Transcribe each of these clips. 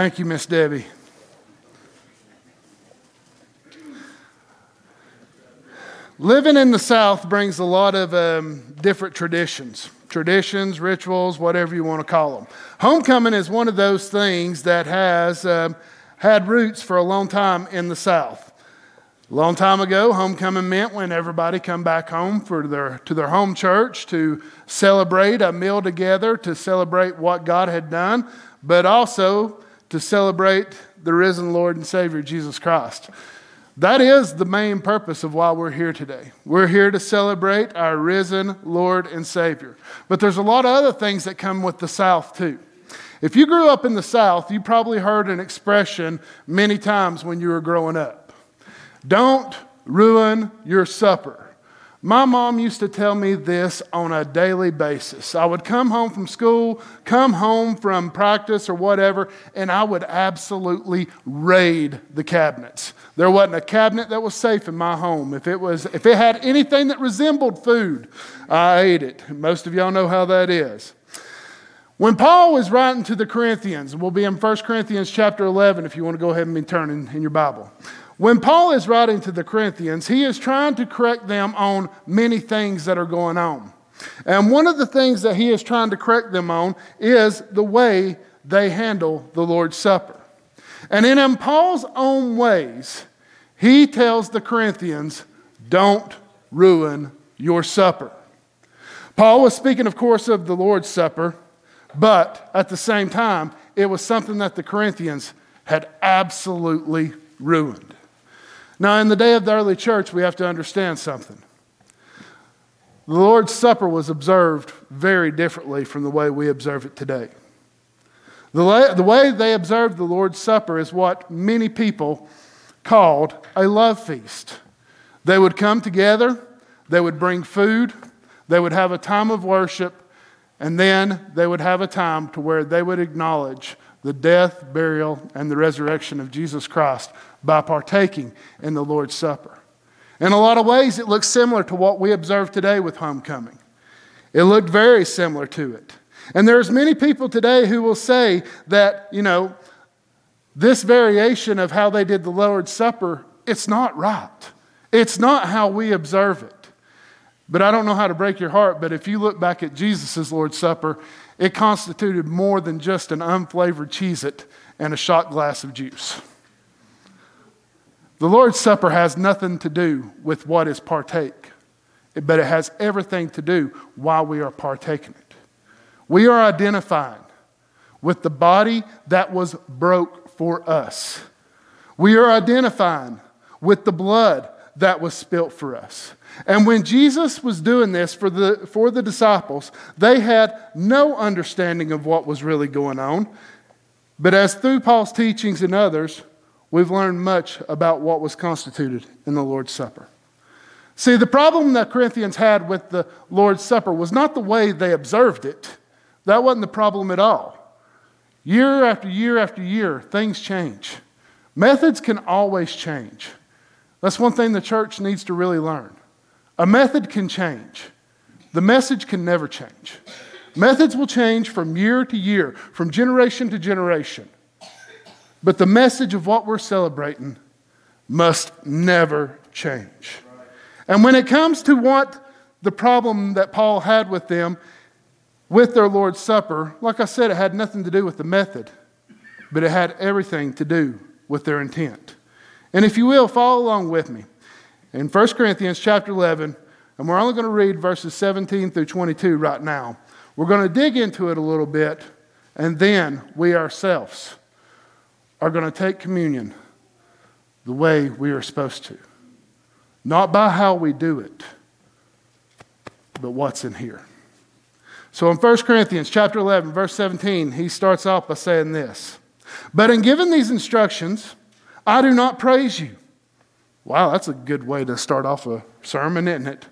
Thank you, Miss Debbie. Living in the South brings a lot of um, different traditions, traditions, rituals, whatever you want to call them. Homecoming is one of those things that has um, had roots for a long time in the South. A long time ago, homecoming meant when everybody come back home for their, to their home church to celebrate a meal together, to celebrate what God had done, but also to celebrate the risen Lord and Savior Jesus Christ. That is the main purpose of why we're here today. We're here to celebrate our risen Lord and Savior. But there's a lot of other things that come with the South, too. If you grew up in the South, you probably heard an expression many times when you were growing up Don't ruin your supper. My mom used to tell me this on a daily basis. I would come home from school, come home from practice or whatever, and I would absolutely raid the cabinets. There wasn't a cabinet that was safe in my home. If it, was, if it had anything that resembled food, I ate it. Most of y'all know how that is. When Paul was writing to the Corinthians, we'll be in 1 Corinthians chapter 11 if you want to go ahead and be turning in your Bible. When Paul is writing to the Corinthians, he is trying to correct them on many things that are going on. And one of the things that he is trying to correct them on is the way they handle the Lord's Supper. And in Paul's own ways, he tells the Corinthians, don't ruin your supper. Paul was speaking, of course, of the Lord's Supper, but at the same time, it was something that the Corinthians had absolutely ruined. Now, in the day of the early church, we have to understand something. The Lord's Supper was observed very differently from the way we observe it today. The way, the way they observed the Lord's Supper is what many people called a love feast. They would come together, they would bring food, they would have a time of worship, and then they would have a time to where they would acknowledge the death, burial, and the resurrection of Jesus Christ by partaking in the Lord's Supper. In a lot of ways, it looks similar to what we observe today with homecoming. It looked very similar to it. And there's many people today who will say that, you know, this variation of how they did the Lord's Supper, it's not right. It's not how we observe it. But I don't know how to break your heart, but if you look back at Jesus' Lord's Supper, it constituted more than just an unflavored Cheez It and a shot glass of juice. The Lord's Supper has nothing to do with what is partake, but it has everything to do while we are partaking it. We are identifying with the body that was broke for us. We are identifying with the blood that was spilt for us. And when Jesus was doing this for the, for the disciples, they had no understanding of what was really going on. But as through Paul's teachings and others, we've learned much about what was constituted in the Lord's Supper. See, the problem that Corinthians had with the Lord's Supper was not the way they observed it. That wasn't the problem at all. Year after year after year, things change. Methods can always change. That's one thing the church needs to really learn. A method can change, the message can never change. Methods will change from year to year, from generation to generation. But the message of what we're celebrating must never change. And when it comes to what the problem that Paul had with them, with their Lord's Supper, like I said, it had nothing to do with the method, but it had everything to do with their intent. And if you will, follow along with me in 1 Corinthians chapter 11, and we're only going to read verses 17 through 22 right now. We're going to dig into it a little bit, and then we ourselves are going to take communion the way we are supposed to. Not by how we do it, but what's in here. So in 1 Corinthians chapter 11, verse 17, he starts off by saying this But in giving these instructions, I do not praise you Wow, that's a good way to start off a sermon, isn't it?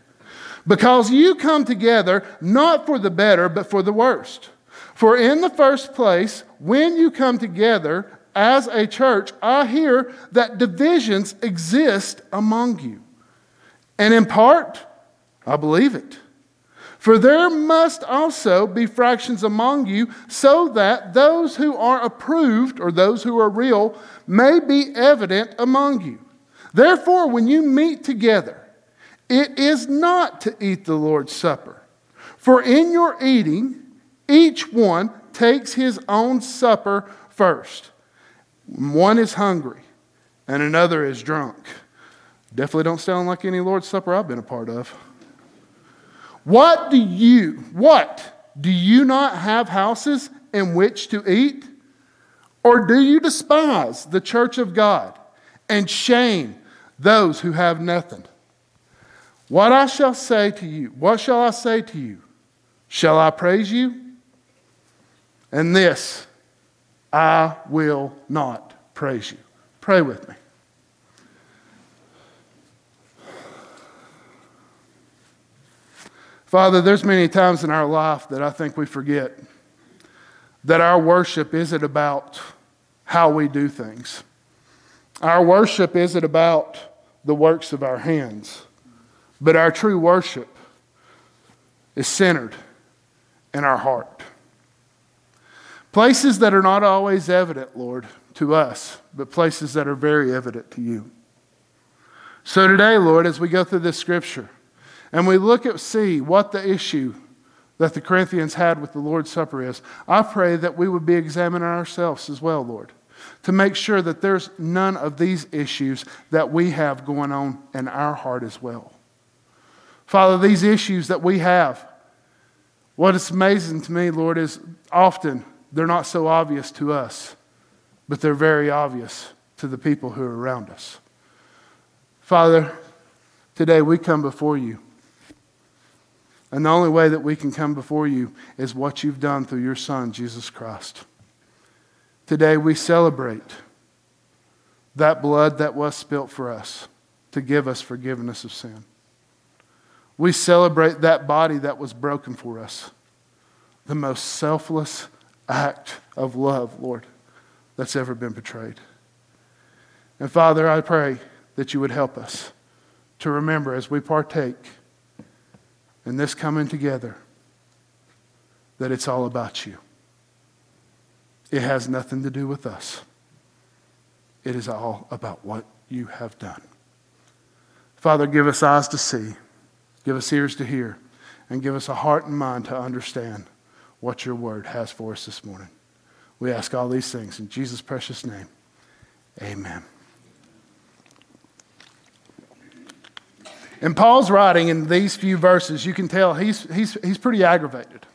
Because you come together not for the better, but for the worst. For in the first place, when you come together as a church, I hear that divisions exist among you. And in part, I believe it. For there must also be fractions among you, so that those who are approved, or those who are real, may be evident among you. Therefore, when you meet together, it is not to eat the Lord's Supper. For in your eating, each one takes his own supper first. One is hungry, and another is drunk. Definitely don't sound like any Lord's Supper I've been a part of. What do you, what? Do you not have houses in which to eat? Or do you despise the church of God and shame those who have nothing? What I shall say to you, what shall I say to you? Shall I praise you? And this, I will not praise you. Pray with me. Father, there's many times in our life that I think we forget that our worship isn't about how we do things. Our worship isn't about the works of our hands, but our true worship is centered in our heart. Places that are not always evident, Lord, to us, but places that are very evident to you. So today, Lord, as we go through this scripture, and we look at see what the issue that the Corinthians had with the Lord's Supper is, I pray that we would be examining ourselves as well, Lord, to make sure that there's none of these issues that we have going on in our heart as well. Father, these issues that we have, what is amazing to me, Lord, is often they're not so obvious to us, but they're very obvious to the people who are around us. Father, today we come before you. And the only way that we can come before you is what you've done through your Son, Jesus Christ. Today we celebrate that blood that was spilt for us to give us forgiveness of sin. We celebrate that body that was broken for us, the most selfless act of love, Lord, that's ever been portrayed. And Father, I pray that you would help us to remember as we partake in this coming together that it's all about you. It has nothing to do with us. It is all about what you have done. Father, give us eyes to see, give us ears to hear, and give us a heart and mind to understand what your word has for us this morning. We ask all these things in Jesus' precious name. Amen. In Paul's writing in these few verses, you can tell he's, he's, he's pretty aggravated.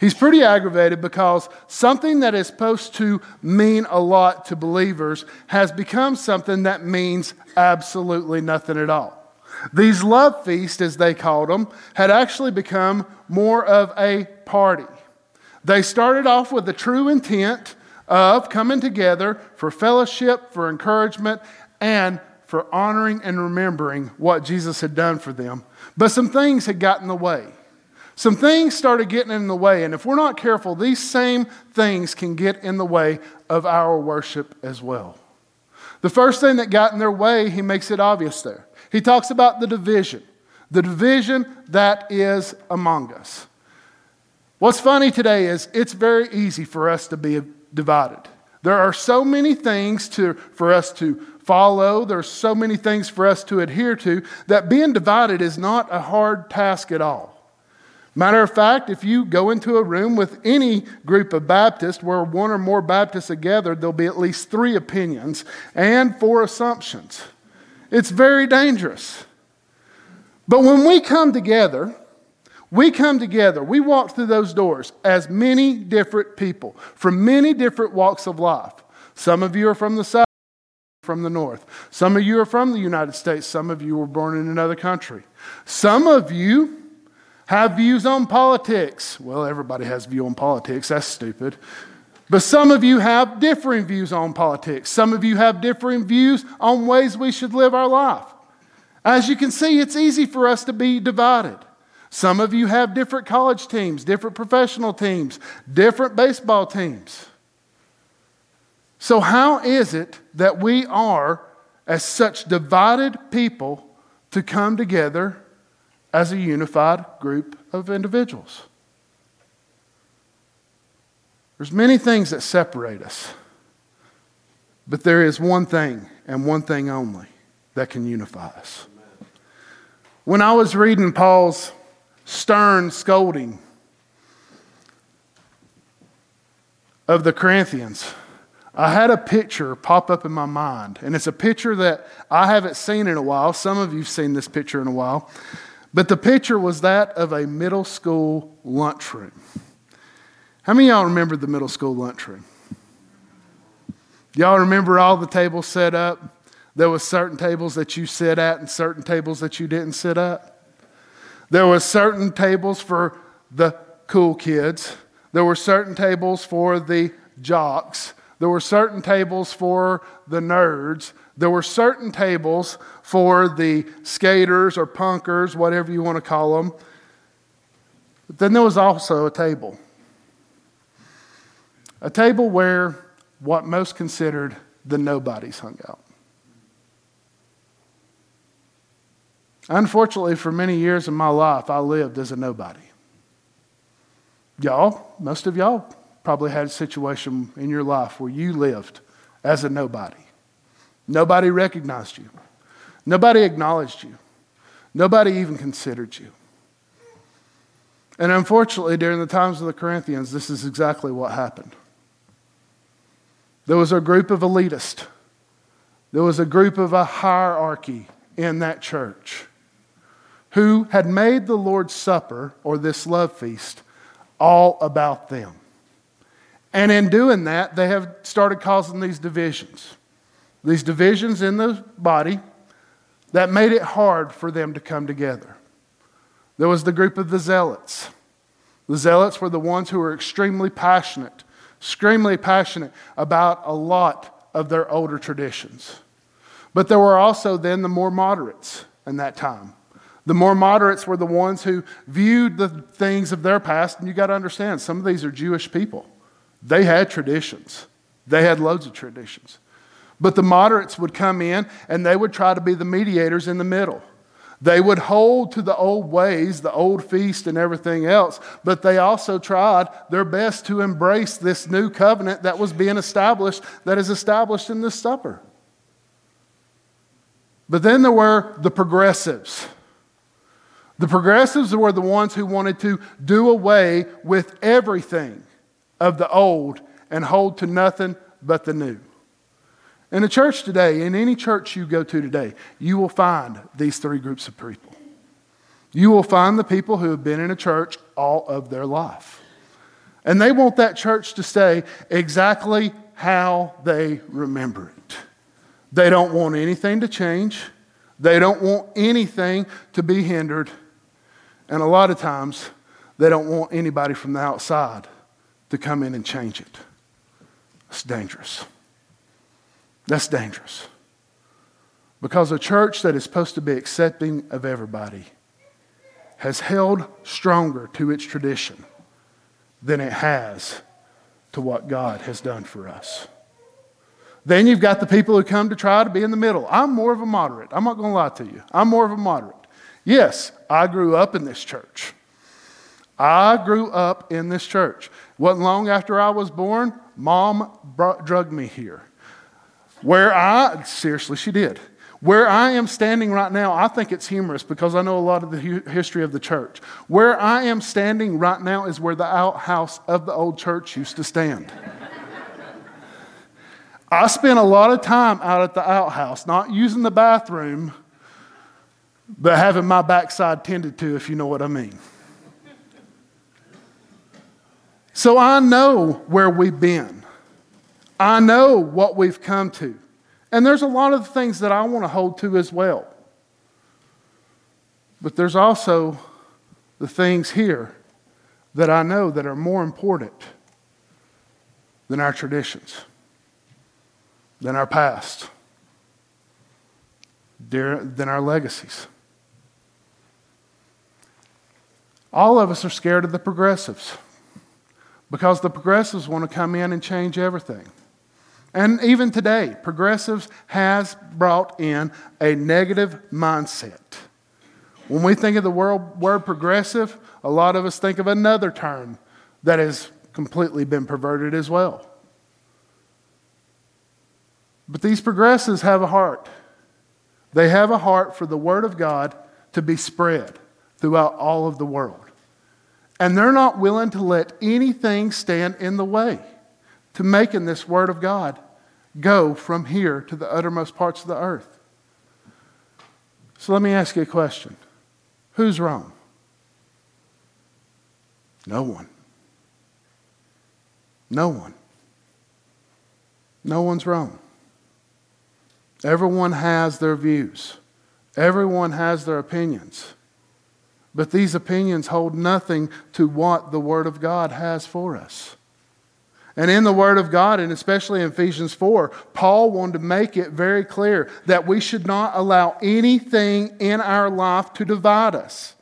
He's pretty aggravated because something that is supposed to mean a lot to believers has become something that means absolutely nothing at all. These love feasts, as they called them, had actually become more of a party. They started off with the true intent of coming together for fellowship, for encouragement, and for honoring and remembering what Jesus had done for them. But some things had gotten in the way. Some things started getting in the way, and if we're not careful, these same things can get in the way of our worship as well. The first thing that got in their way, he makes it obvious there. He talks about the division, the division that is among us. What's funny today is it's very easy for us to be divided. There are so many things to, for us to follow. There's so many things for us to adhere to that being divided is not a hard task at all. Matter of fact, if you go into a room with any group of Baptists where one or more Baptists are gathered, there'll be at least three opinions and four assumptions. It's very dangerous. But when we come together, we come together, we walk through those doors as many different people from many different walks of life. Some of you are from the South from the north. Some of you are from the United States. Some of you were born in another country. Some of you have views on politics. Well, everybody has view on politics. That's stupid. But some of you have differing views on politics. Some of you have differing views on ways we should live our life. As you can see, it's easy for us to be divided. Some of you have different college teams, different professional teams, different baseball teams. So, how is it that we are, as such divided people, to come together as a unified group of individuals. There's many things that separate us, but there is one thing and one thing only that can unify us. When I was reading Paul's stern scolding of the Corinthians, I had a picture pop up in my mind, and it's a picture that I haven't seen in a while. Some of you have seen this picture in a while, but the picture was that of a middle school lunchroom. How many y'all remember the middle school lunchroom? Y'all remember all the tables set up? There was certain tables that you sit at and certain tables that you didn't sit at. There were certain tables for the cool kids. There were certain tables for the jocks. There were certain tables for the nerds. There were certain tables for the skaters or punkers, whatever you want to call them. But then there was also a table a table where what most considered the nobodies hung out. Unfortunately, for many years in my life, I lived as a nobody. Y'all, most of y'all probably had a situation in your life where you lived as a nobody. Nobody recognized you, nobody acknowledged you, nobody even considered you. And unfortunately, during the times of the Corinthians, this is exactly what happened. There was a group of elitists. There was a group of a hierarchy in that church who had made the Lord's Supper or this love feast all about them. And in doing that, they have started causing these divisions. These divisions in the body that made it hard for them to come together. There was the group of the zealots. The zealots were the ones who were extremely passionate extremely passionate about a lot of their older traditions. But there were also then the more moderates in that time. The more moderates were the ones who viewed the things of their past, and you got to understand, some of these are Jewish people. They had traditions, they had loads of traditions. But the moderates would come in and they would try to be the mediators in the middle. They would hold to the old ways, the old feast, and everything else, but they also tried their best to embrace this new covenant that was being established, that is established in this supper. But then there were the progressives. The progressives were the ones who wanted to do away with everything of the old and hold to nothing but the new. In a church today, in any church you go to today, you will find these three groups of people. You will find the people who have been in a church all of their life. And they want that church to stay exactly how they remember it. They don't want anything to change, they don't want anything to be hindered. And a lot of times, they don't want anybody from the outside to come in and change it. It's dangerous. That's dangerous. Because a church that is supposed to be accepting of everybody has held stronger to its tradition than it has to what God has done for us. Then you've got the people who come to try to be in the middle. I'm more of a moderate. I'm not going to lie to you. I'm more of a moderate. Yes, I grew up in this church. I grew up in this church. Wasn't long after I was born, mom brought, drugged me here. Where I, seriously, she did. Where I am standing right now, I think it's humorous because I know a lot of the history of the church. Where I am standing right now is where the outhouse of the old church used to stand. I spent a lot of time out at the outhouse, not using the bathroom, but having my backside tended to, if you know what I mean. So I know where we've been. I know what we've come to. And there's a lot of things that I want to hold to as well. But there's also the things here that I know that are more important than our traditions, than our past, than our legacies. All of us are scared of the progressives because the progressives want to come in and change everything. And even today, progressives has brought in a negative mindset When we think of the word, word progressive, a lot of us think of another term that has completely been perverted as well. But these progressives have a heart. They have a heart for the Word of God to be spread throughout all of the world. And they're not willing to let anything stand in the way to making this Word of God go from here to the uttermost parts of the earth. So let me ask you a question Who's wrong? No one. No one. No one's wrong. Everyone has their views, everyone has their opinions. But these opinions hold nothing to what the Word of God has for us. And in the Word of God, and especially in Ephesians 4, Paul wanted to make it very clear that we should not allow anything in our life to divide us.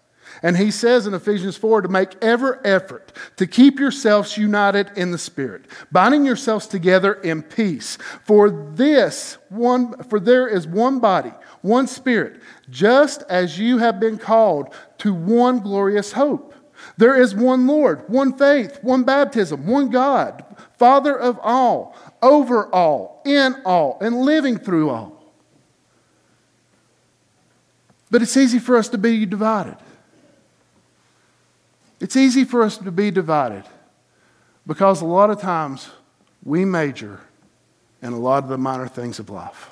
And he says in Ephesians 4 to make every effort to keep yourselves united in the Spirit, binding yourselves together in peace. For this one, for there is one body, one Spirit, just as you have been called to one glorious hope. There is one Lord, one faith, one baptism, one God, Father of all, over all, in all, and living through all. But it's easy for us to be divided. It's easy for us to be divided because a lot of times we major in a lot of the minor things of life.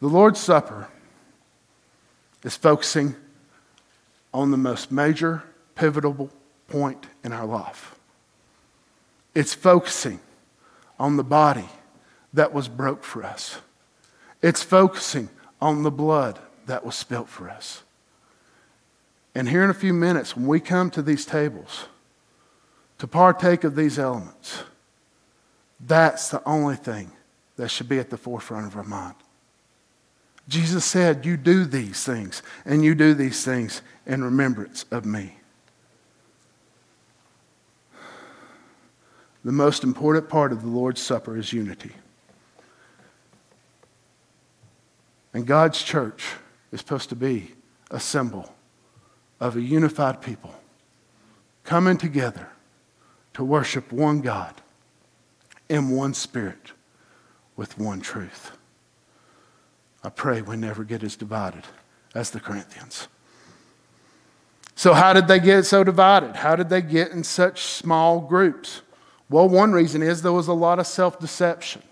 The Lord's Supper is focusing on the most major, pivotal point in our life. It's focusing on the body that was broke for us. It's focusing on the blood that was spilt for us. And here in a few minutes, when we come to these tables to partake of these elements, that's the only thing that should be at the forefront of our mind. Jesus said, You do these things, and you do these things in remembrance of me. The most important part of the Lord's Supper is unity. And God's church is supposed to be a symbol of a unified people coming together to worship one God in one spirit with one truth. I pray we never get as divided as the Corinthians. So, how did they get so divided? How did they get in such small groups? Well, one reason is there was a lot of self deception.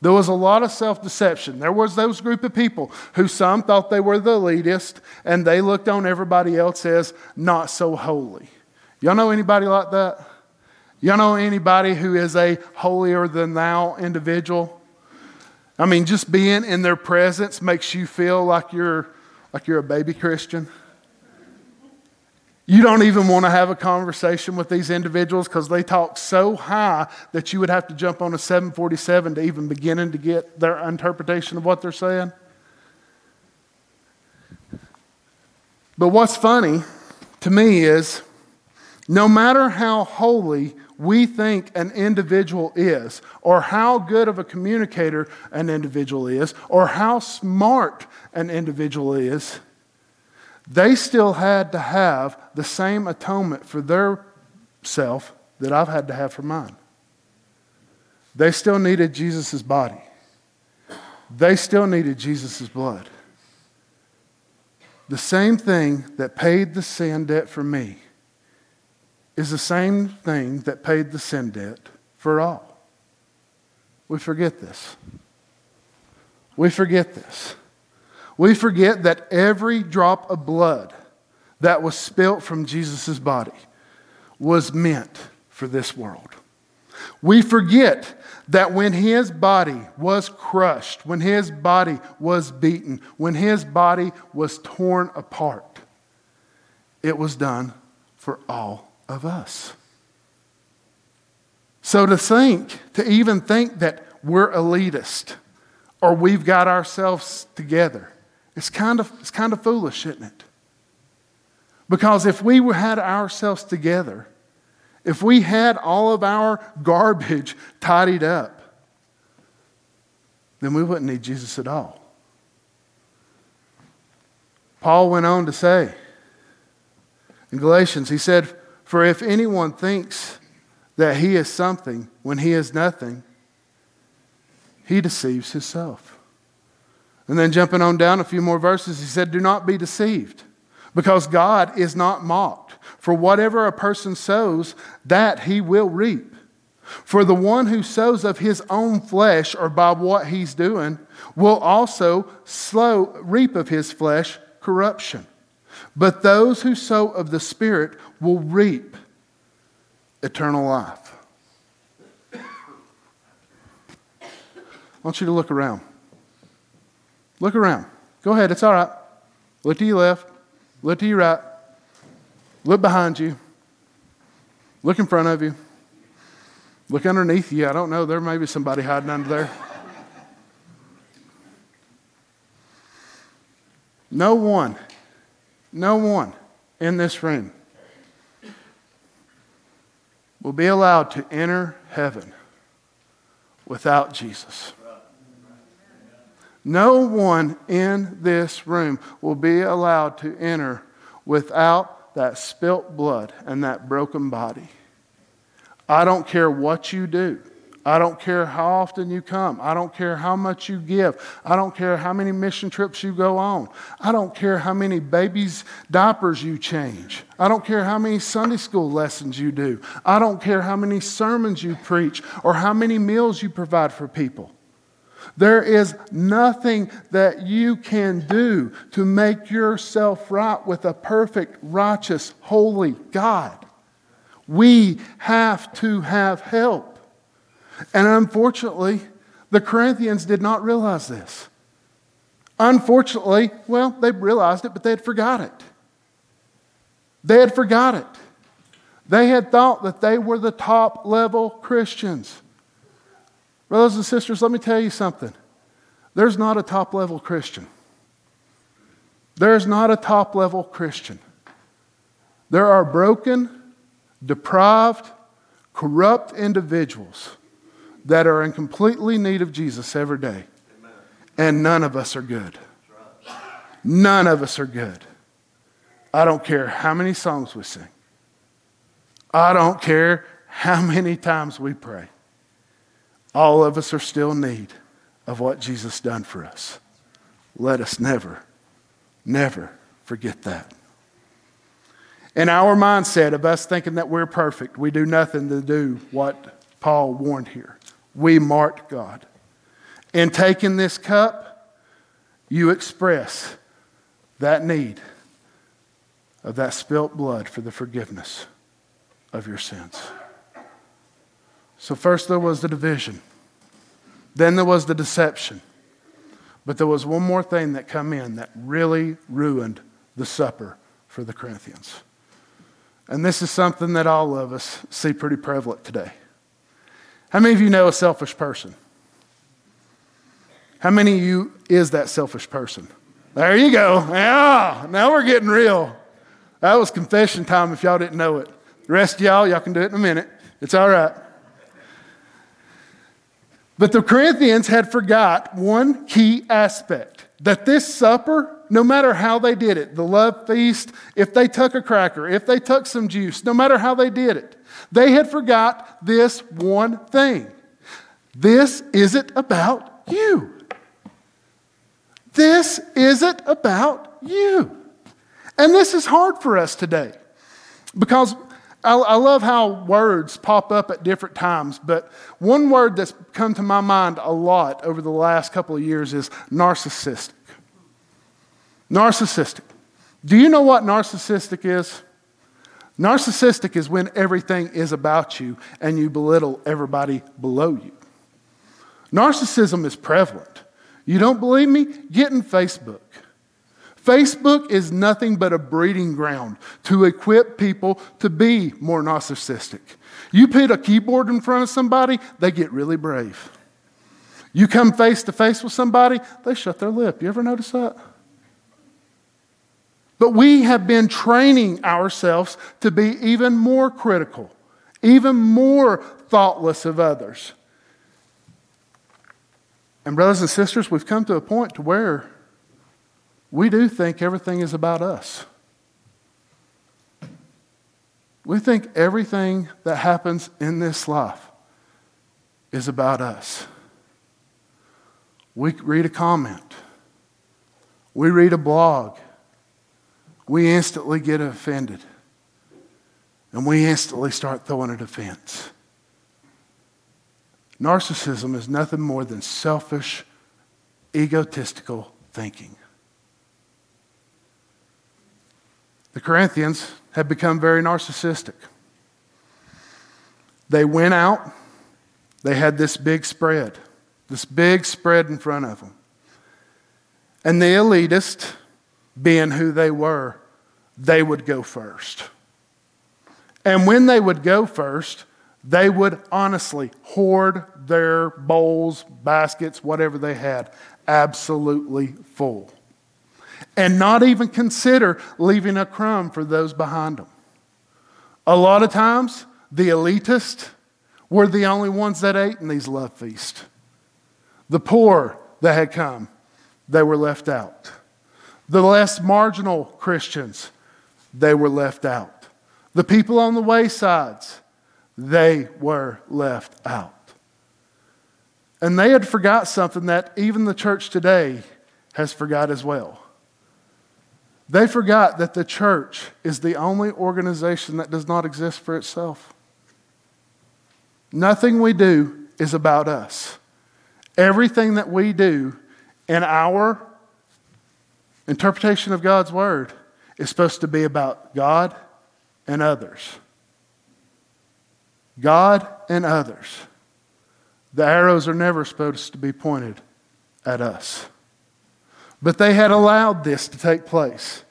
There was a lot of self deception. There was those group of people who some thought they were the elitist and they looked on everybody else as not so holy. Y'all know anybody like that? Y'all know anybody who is a holier than thou individual? I mean, just being in their presence makes you feel like you're like you're a baby Christian. You don't even want to have a conversation with these individuals because they talk so high that you would have to jump on a 747 to even begin to get their interpretation of what they're saying. But what's funny to me is no matter how holy we think an individual is, or how good of a communicator an individual is, or how smart an individual is, they still had to have the same atonement for their self that I've had to have for mine. They still needed Jesus' body. They still needed Jesus' blood. The same thing that paid the sin debt for me is the same thing that paid the sin debt for all. We forget this. We forget this. We forget that every drop of blood that was spilt from Jesus' body was meant for this world. We forget that when his body was crushed, when his body was beaten, when his body was torn apart, it was done for all of us. So to think, to even think that we're elitist or we've got ourselves together, it's kind of, it's kind of foolish, isn't it? Because if we had ourselves together, if we had all of our garbage tidied up, then we wouldn't need Jesus at all. Paul went on to say in Galatians, he said, For if anyone thinks that he is something when he is nothing, he deceives himself. And then jumping on down a few more verses, he said, Do not be deceived, because God is not mocked. For whatever a person sows, that he will reap. For the one who sows of his own flesh, or by what he's doing, will also slow, reap of his flesh corruption. But those who sow of the Spirit will reap eternal life. I want you to look around. Look around. Go ahead, it's all right. Look to your left, look to your right, look behind you, look in front of you, look underneath you. I don't know, there may be somebody hiding under there. No one, no one in this room will be allowed to enter heaven without Jesus. No one in this room will be allowed to enter without that spilt blood and that broken body. I don't care what you do. I don't care how often you come. I don't care how much you give. I don't care how many mission trips you go on. I don't care how many babies' diapers you change. I don't care how many Sunday school lessons you do. I don't care how many sermons you preach or how many meals you provide for people. There is nothing that you can do to make yourself right with a perfect, righteous, holy God. We have to have help. And unfortunately, the Corinthians did not realize this. Unfortunately, well, they realized it, but they had forgot it. They had forgot it. They had thought that they were the top level Christians. Brothers and sisters, let me tell you something. There's not a top level Christian. There's not a top level Christian. There are broken, deprived, corrupt individuals that are in completely need of Jesus every day. And none of us are good. None of us are good. I don't care how many songs we sing. I don't care how many times we pray. All of us are still in need of what Jesus done for us. Let us never, never forget that. In our mindset of us thinking that we're perfect, we do nothing to do what Paul warned here we marked God. In taking this cup, you express that need of that spilt blood for the forgiveness of your sins. So, first there was the division, then there was the deception. But there was one more thing that come in that really ruined the supper for the Corinthians. And this is something that all of us see pretty prevalent today. How many of you know a selfish person? How many of you is that selfish person? There you go. Yeah, now we're getting real. That was confession time if y'all didn't know it. The rest of y'all, y'all can do it in a minute. It's all right. But the Corinthians had forgot one key aspect that this supper, no matter how they did it, the love feast, if they took a cracker, if they took some juice, no matter how they did it, they had forgot this one thing. This isn't about you. This isn't about you. And this is hard for us today because I, I, love how words pop up at different times, but one word that's come to my mind a lot over the last couple of years is narcissistic. Narcissistic. Do you know what narcissistic is? Narcissistic is when everything is about you and you belittle everybody below you. Narcissism is prevalent. You don't believe me? Get in Facebook. Facebook is nothing but a breeding ground to equip people to be more narcissistic. You put a keyboard in front of somebody, they get really brave. You come face to face with somebody, they shut their lip. You ever notice that? But we have been training ourselves to be even more critical, even more thoughtless of others. And, brothers and sisters, we've come to a point to where we do think everything is about us. We think everything that happens in this life is about us. We read a comment, we read a blog, we instantly get offended, and we instantly start throwing a defense. Narcissism is nothing more than selfish, egotistical thinking. The Corinthians had become very narcissistic. They went out, they had this big spread, this big spread in front of them. And the elitist, being who they were, they would go first. And when they would go first, they would honestly hoard their bowls, baskets, whatever they had, absolutely full. And not even consider leaving a crumb for those behind them. A lot of times, the elitist were the only ones that ate in these love feasts. The poor that had come, they were left out. The less marginal Christians, they were left out. The people on the waysides, they were left out. And they had forgot something that even the church today has forgot as well. They forgot that the church is the only organization that does not exist for itself. Nothing we do is about us. Everything that we do in our interpretation of God's word is supposed to be about God and others. God and others. The arrows are never supposed to be pointed at us. But they had allowed this to take place.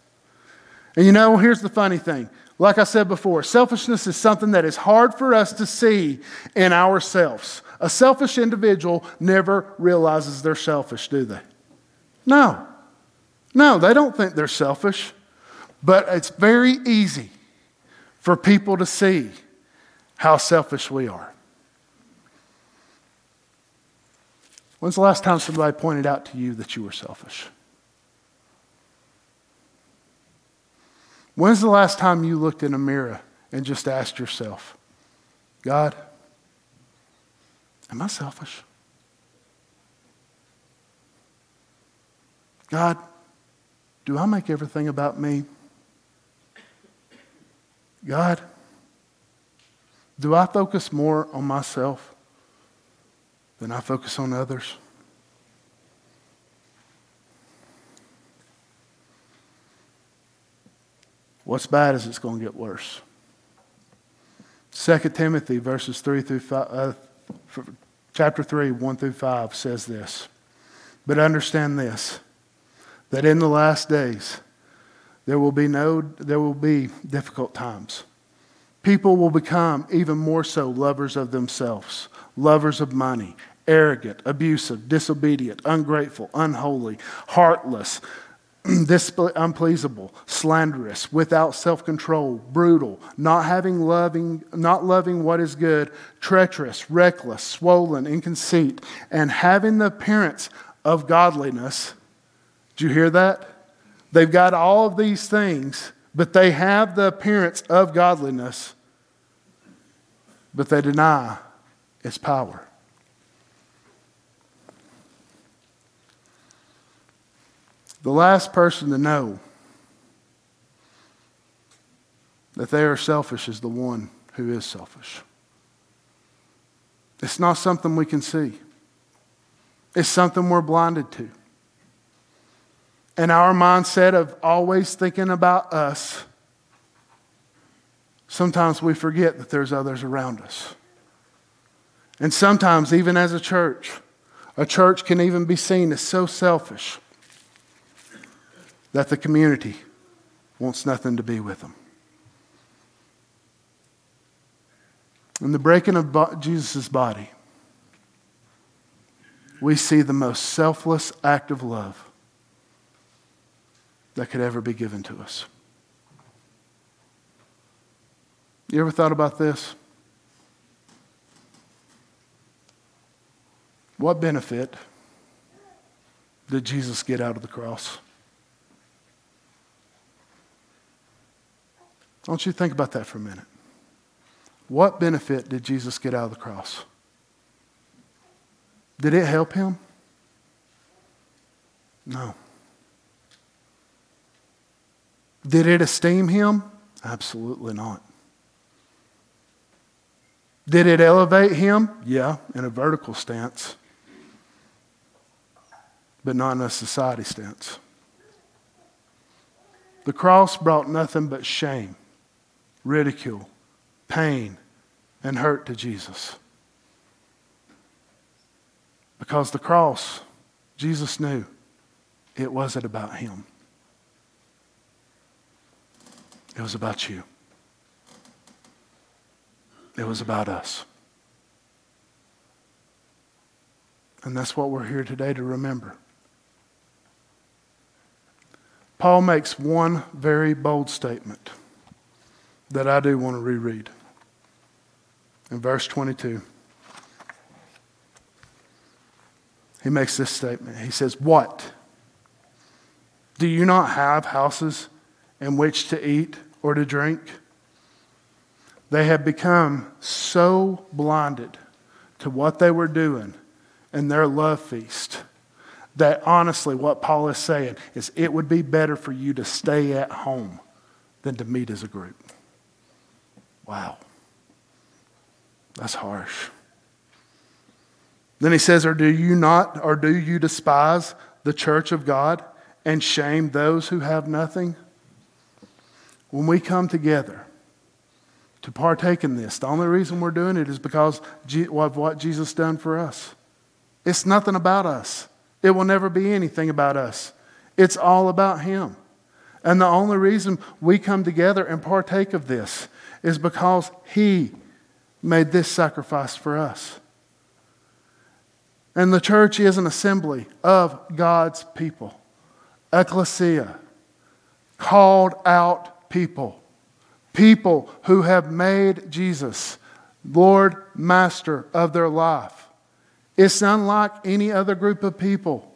And you know, here's the funny thing. Like I said before, selfishness is something that is hard for us to see in ourselves. A selfish individual never realizes they're selfish, do they? No. No, they don't think they're selfish. But it's very easy for people to see how selfish we are. When's the last time somebody pointed out to you that you were selfish? When's the last time you looked in a mirror and just asked yourself, God, am I selfish? God, do I make everything about me? God, do I focus more on myself than I focus on others? What's bad is it's going to get worse. 2 Timothy verses 3 through 5, uh, chapter 3, 1 through 5 says this. But understand this, that in the last days there will be no there will be difficult times. People will become even more so lovers of themselves, lovers of money, arrogant, abusive, disobedient, ungrateful, unholy, heartless, unpleasable, slanderous, without self-control, brutal, not having loving, not loving what is good, treacherous, reckless, swollen in conceit, and having the appearance of godliness. Did you hear that? They've got all of these things, but they have the appearance of godliness, but they deny its power. The last person to know that they are selfish is the one who is selfish. It's not something we can see, it's something we're blinded to. And our mindset of always thinking about us, sometimes we forget that there's others around us. And sometimes, even as a church, a church can even be seen as so selfish that the community wants nothing to be with them. In the breaking of Jesus' body, we see the most selfless act of love that could ever be given to us. You ever thought about this? What benefit did Jesus get out of the cross? Don't you think about that for a minute. What benefit did Jesus get out of the cross? Did it help him? No. Did it esteem him? Absolutely not. Did it elevate him? Yeah, in a vertical stance, but not in a society stance. The cross brought nothing but shame, ridicule, pain, and hurt to Jesus. Because the cross, Jesus knew it wasn't about him, it was about you. It was about us. And that's what we're here today to remember. Paul makes one very bold statement that I do want to reread. In verse 22, he makes this statement. He says, What? Do you not have houses in which to eat or to drink? They had become so blinded to what they were doing in their love feast that honestly, what Paul is saying is it would be better for you to stay at home than to meet as a group. Wow. That's harsh. Then he says, Or do you not, or do you despise the church of God and shame those who have nothing? When we come together to partake in this, the only reason we're doing it is because of what Jesus done for us. It's nothing about us. It will never be anything about us. It's all about Him. And the only reason we come together and partake of this is because He made this sacrifice for us. And the church is an assembly of God's people, ecclesia, called out people, people who have made Jesus Lord, Master of their life. It's unlike any other group of people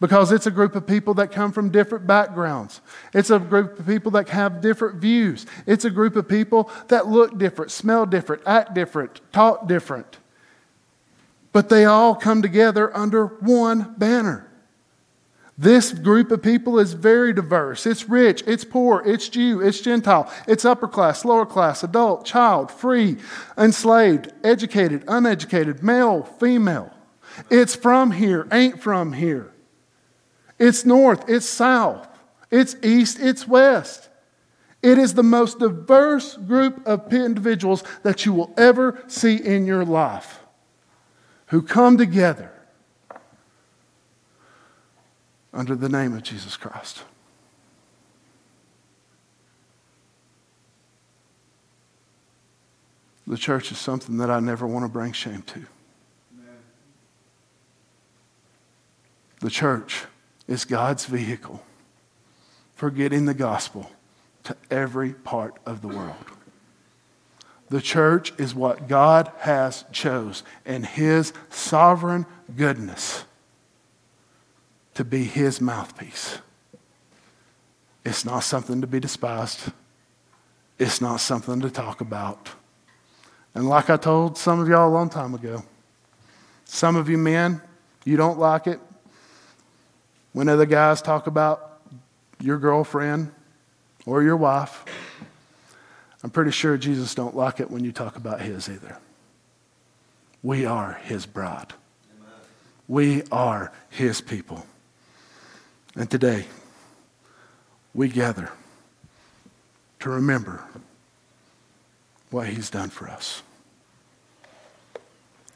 because it's a group of people that come from different backgrounds. It's a group of people that have different views. It's a group of people that look different, smell different, act different, talk different. But they all come together under one banner. This group of people is very diverse. It's rich, it's poor, it's Jew, it's Gentile, it's upper class, lower class, adult, child, free, enslaved, educated, uneducated, male, female. It's from here, ain't from here. It's north, it's south, it's east, it's west. It is the most diverse group of individuals that you will ever see in your life who come together under the name of Jesus Christ. The church is something that I never want to bring shame to. The church is God's vehicle for getting the gospel to every part of the world. The church is what God has chose in his sovereign goodness to be his mouthpiece. It's not something to be despised. It's not something to talk about. And like I told some of y'all a long time ago, some of you men, you don't like it when other guys talk about your girlfriend or your wife, I'm pretty sure Jesus don't like it when you talk about his either. We are his bride. We are his people. And today, we gather to remember what he's done for us.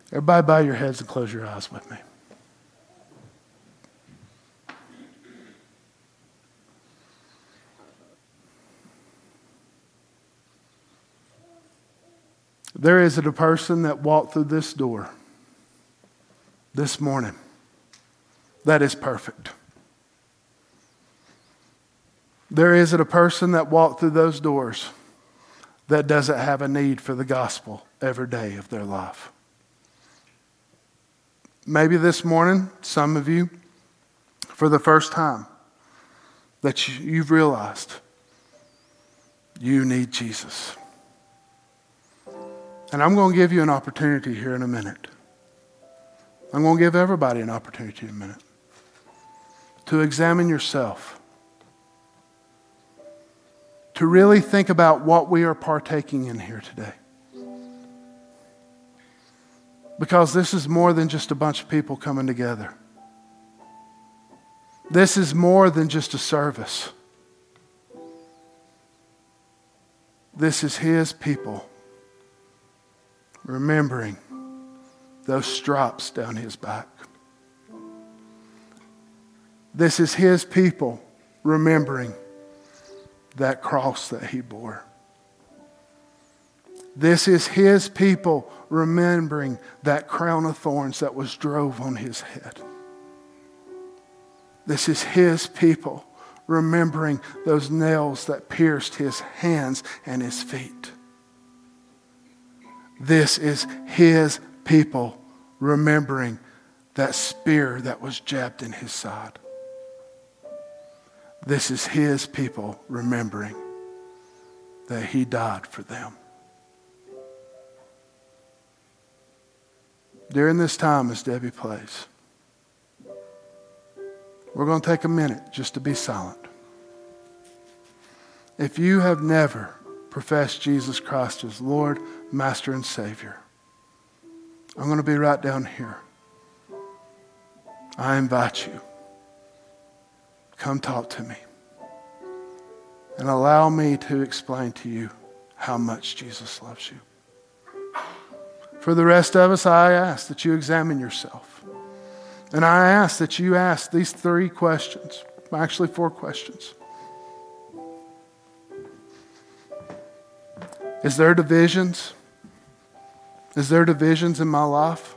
Everybody, bow your heads and close your eyes with me. There is a person that walked through this door this morning that is perfect. There is a person that walked through those doors that doesn't have a need for the gospel every day of their life. Maybe this morning, some of you, for the first time, that you've realized You need Jesus. And I'm going to give you an opportunity here in a minute. I'm going to give everybody an opportunity in a minute to examine yourself, to really think about what we are partaking in here today. Because this is more than just a bunch of people coming together. This is more than just a service. This is His people remembering those stripes down His back. This is His people remembering that cross that He bore. This is His people remembering that crown of thorns that was drove on His head. This is His people remembering those nails that pierced His hands and His feet. This is His people remembering that spear that was jabbed in His side. This is his people remembering that he died for them. During this time, as Debbie plays, we're going to take a minute just to be silent. If you have never professed Jesus Christ as Lord, Master, and Savior, I'm going to be right down here. I invite you Come talk to me. And allow me to explain to you how much Jesus loves you. For the rest of us, I ask that you examine yourself. And I ask that you ask these three questions, actually, four questions. Is there divisions? Is there divisions in my life?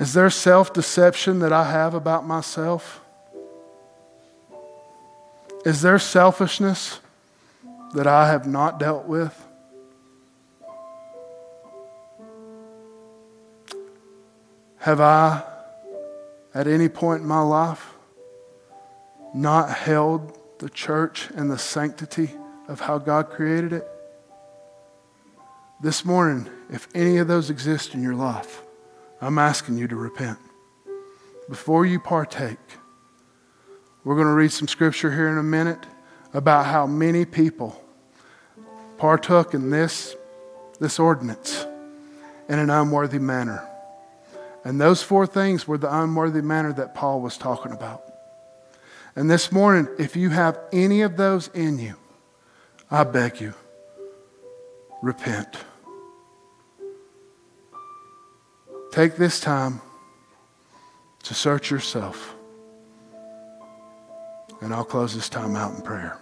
Is there self deception that I have about myself? Is there selfishness that I have not dealt with? Have I, at any point in my life, not held the church and the sanctity of how God created it? This morning, if any of those exist in your life, I'm asking you to repent. Before you partake, we're going to read some scripture here in a minute about how many people partook in this, this ordinance in an unworthy manner. And those four things were the unworthy manner that Paul was talking about. And this morning, if you have any of those in you, I beg you, repent. Take this time to search yourself. And I'll close this time out in prayer.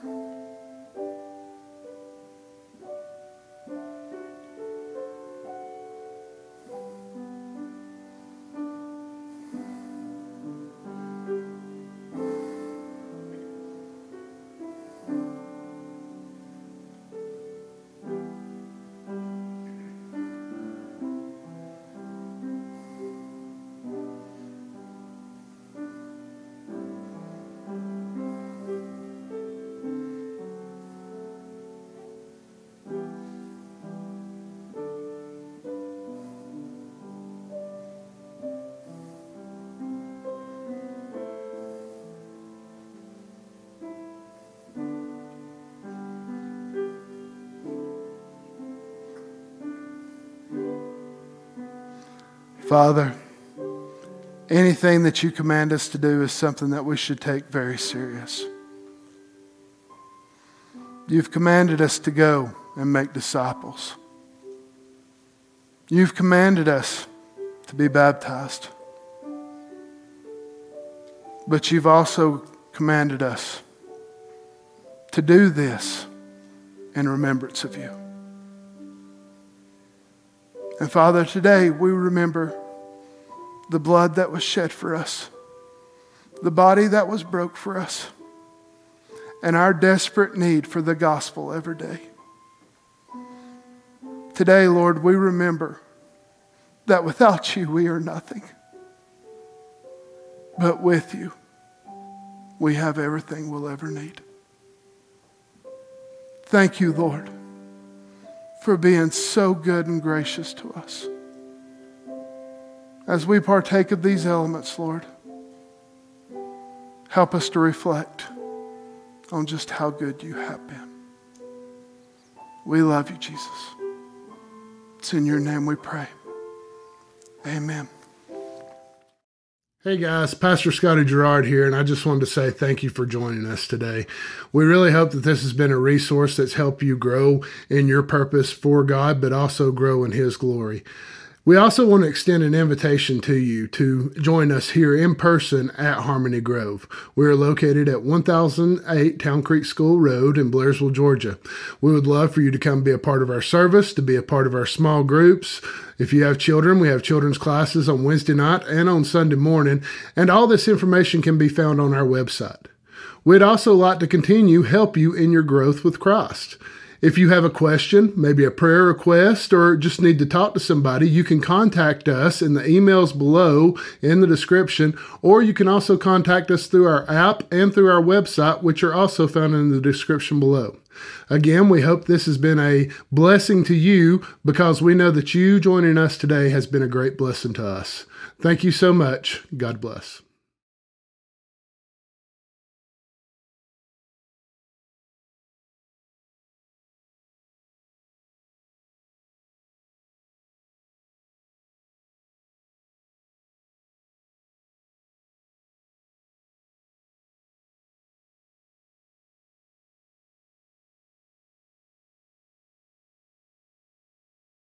Father, anything that you command us to do is something that we should take very serious. You've commanded us to go and make disciples. You've commanded us to be baptized. But you've also commanded us to do this in remembrance of you. And Father, today we remember the blood that was shed for us, the body that was broke for us, and our desperate need for the gospel every day. Today, Lord, we remember that without you we are nothing. But with you, we have everything we'll ever need. Thank you, Lord, for being so good and gracious to us. As we partake of these elements, Lord, help us to reflect on just how good you have been. We love you, Jesus. It's in your name we pray. Amen. Hey guys, Pastor Scotty Gerard here, and I just wanted to say thank you for joining us today. We really hope that this has been a resource that's helped you grow in your purpose for God, but also grow in His glory. We also want to extend an invitation to you to join us here in person at Harmony Grove. We are located at 1008 Town Creek School Road in Blairsville, Georgia. We would love for you to come be a part of our service, to be a part of our small groups. If you have children, we have children's classes on Wednesday night and on Sunday morning, and all this information can be found on our website. We'd also like to continue help you in your growth with Christ. If you have a question, maybe a prayer request, or just need to talk to somebody, you can contact us in the emails below in the description, or you can also contact us through our app and through our website, which are also found in the description below. Again, we hope this has been a blessing to you because we know that you joining us today has been a great blessing to us. Thank you so much. God bless.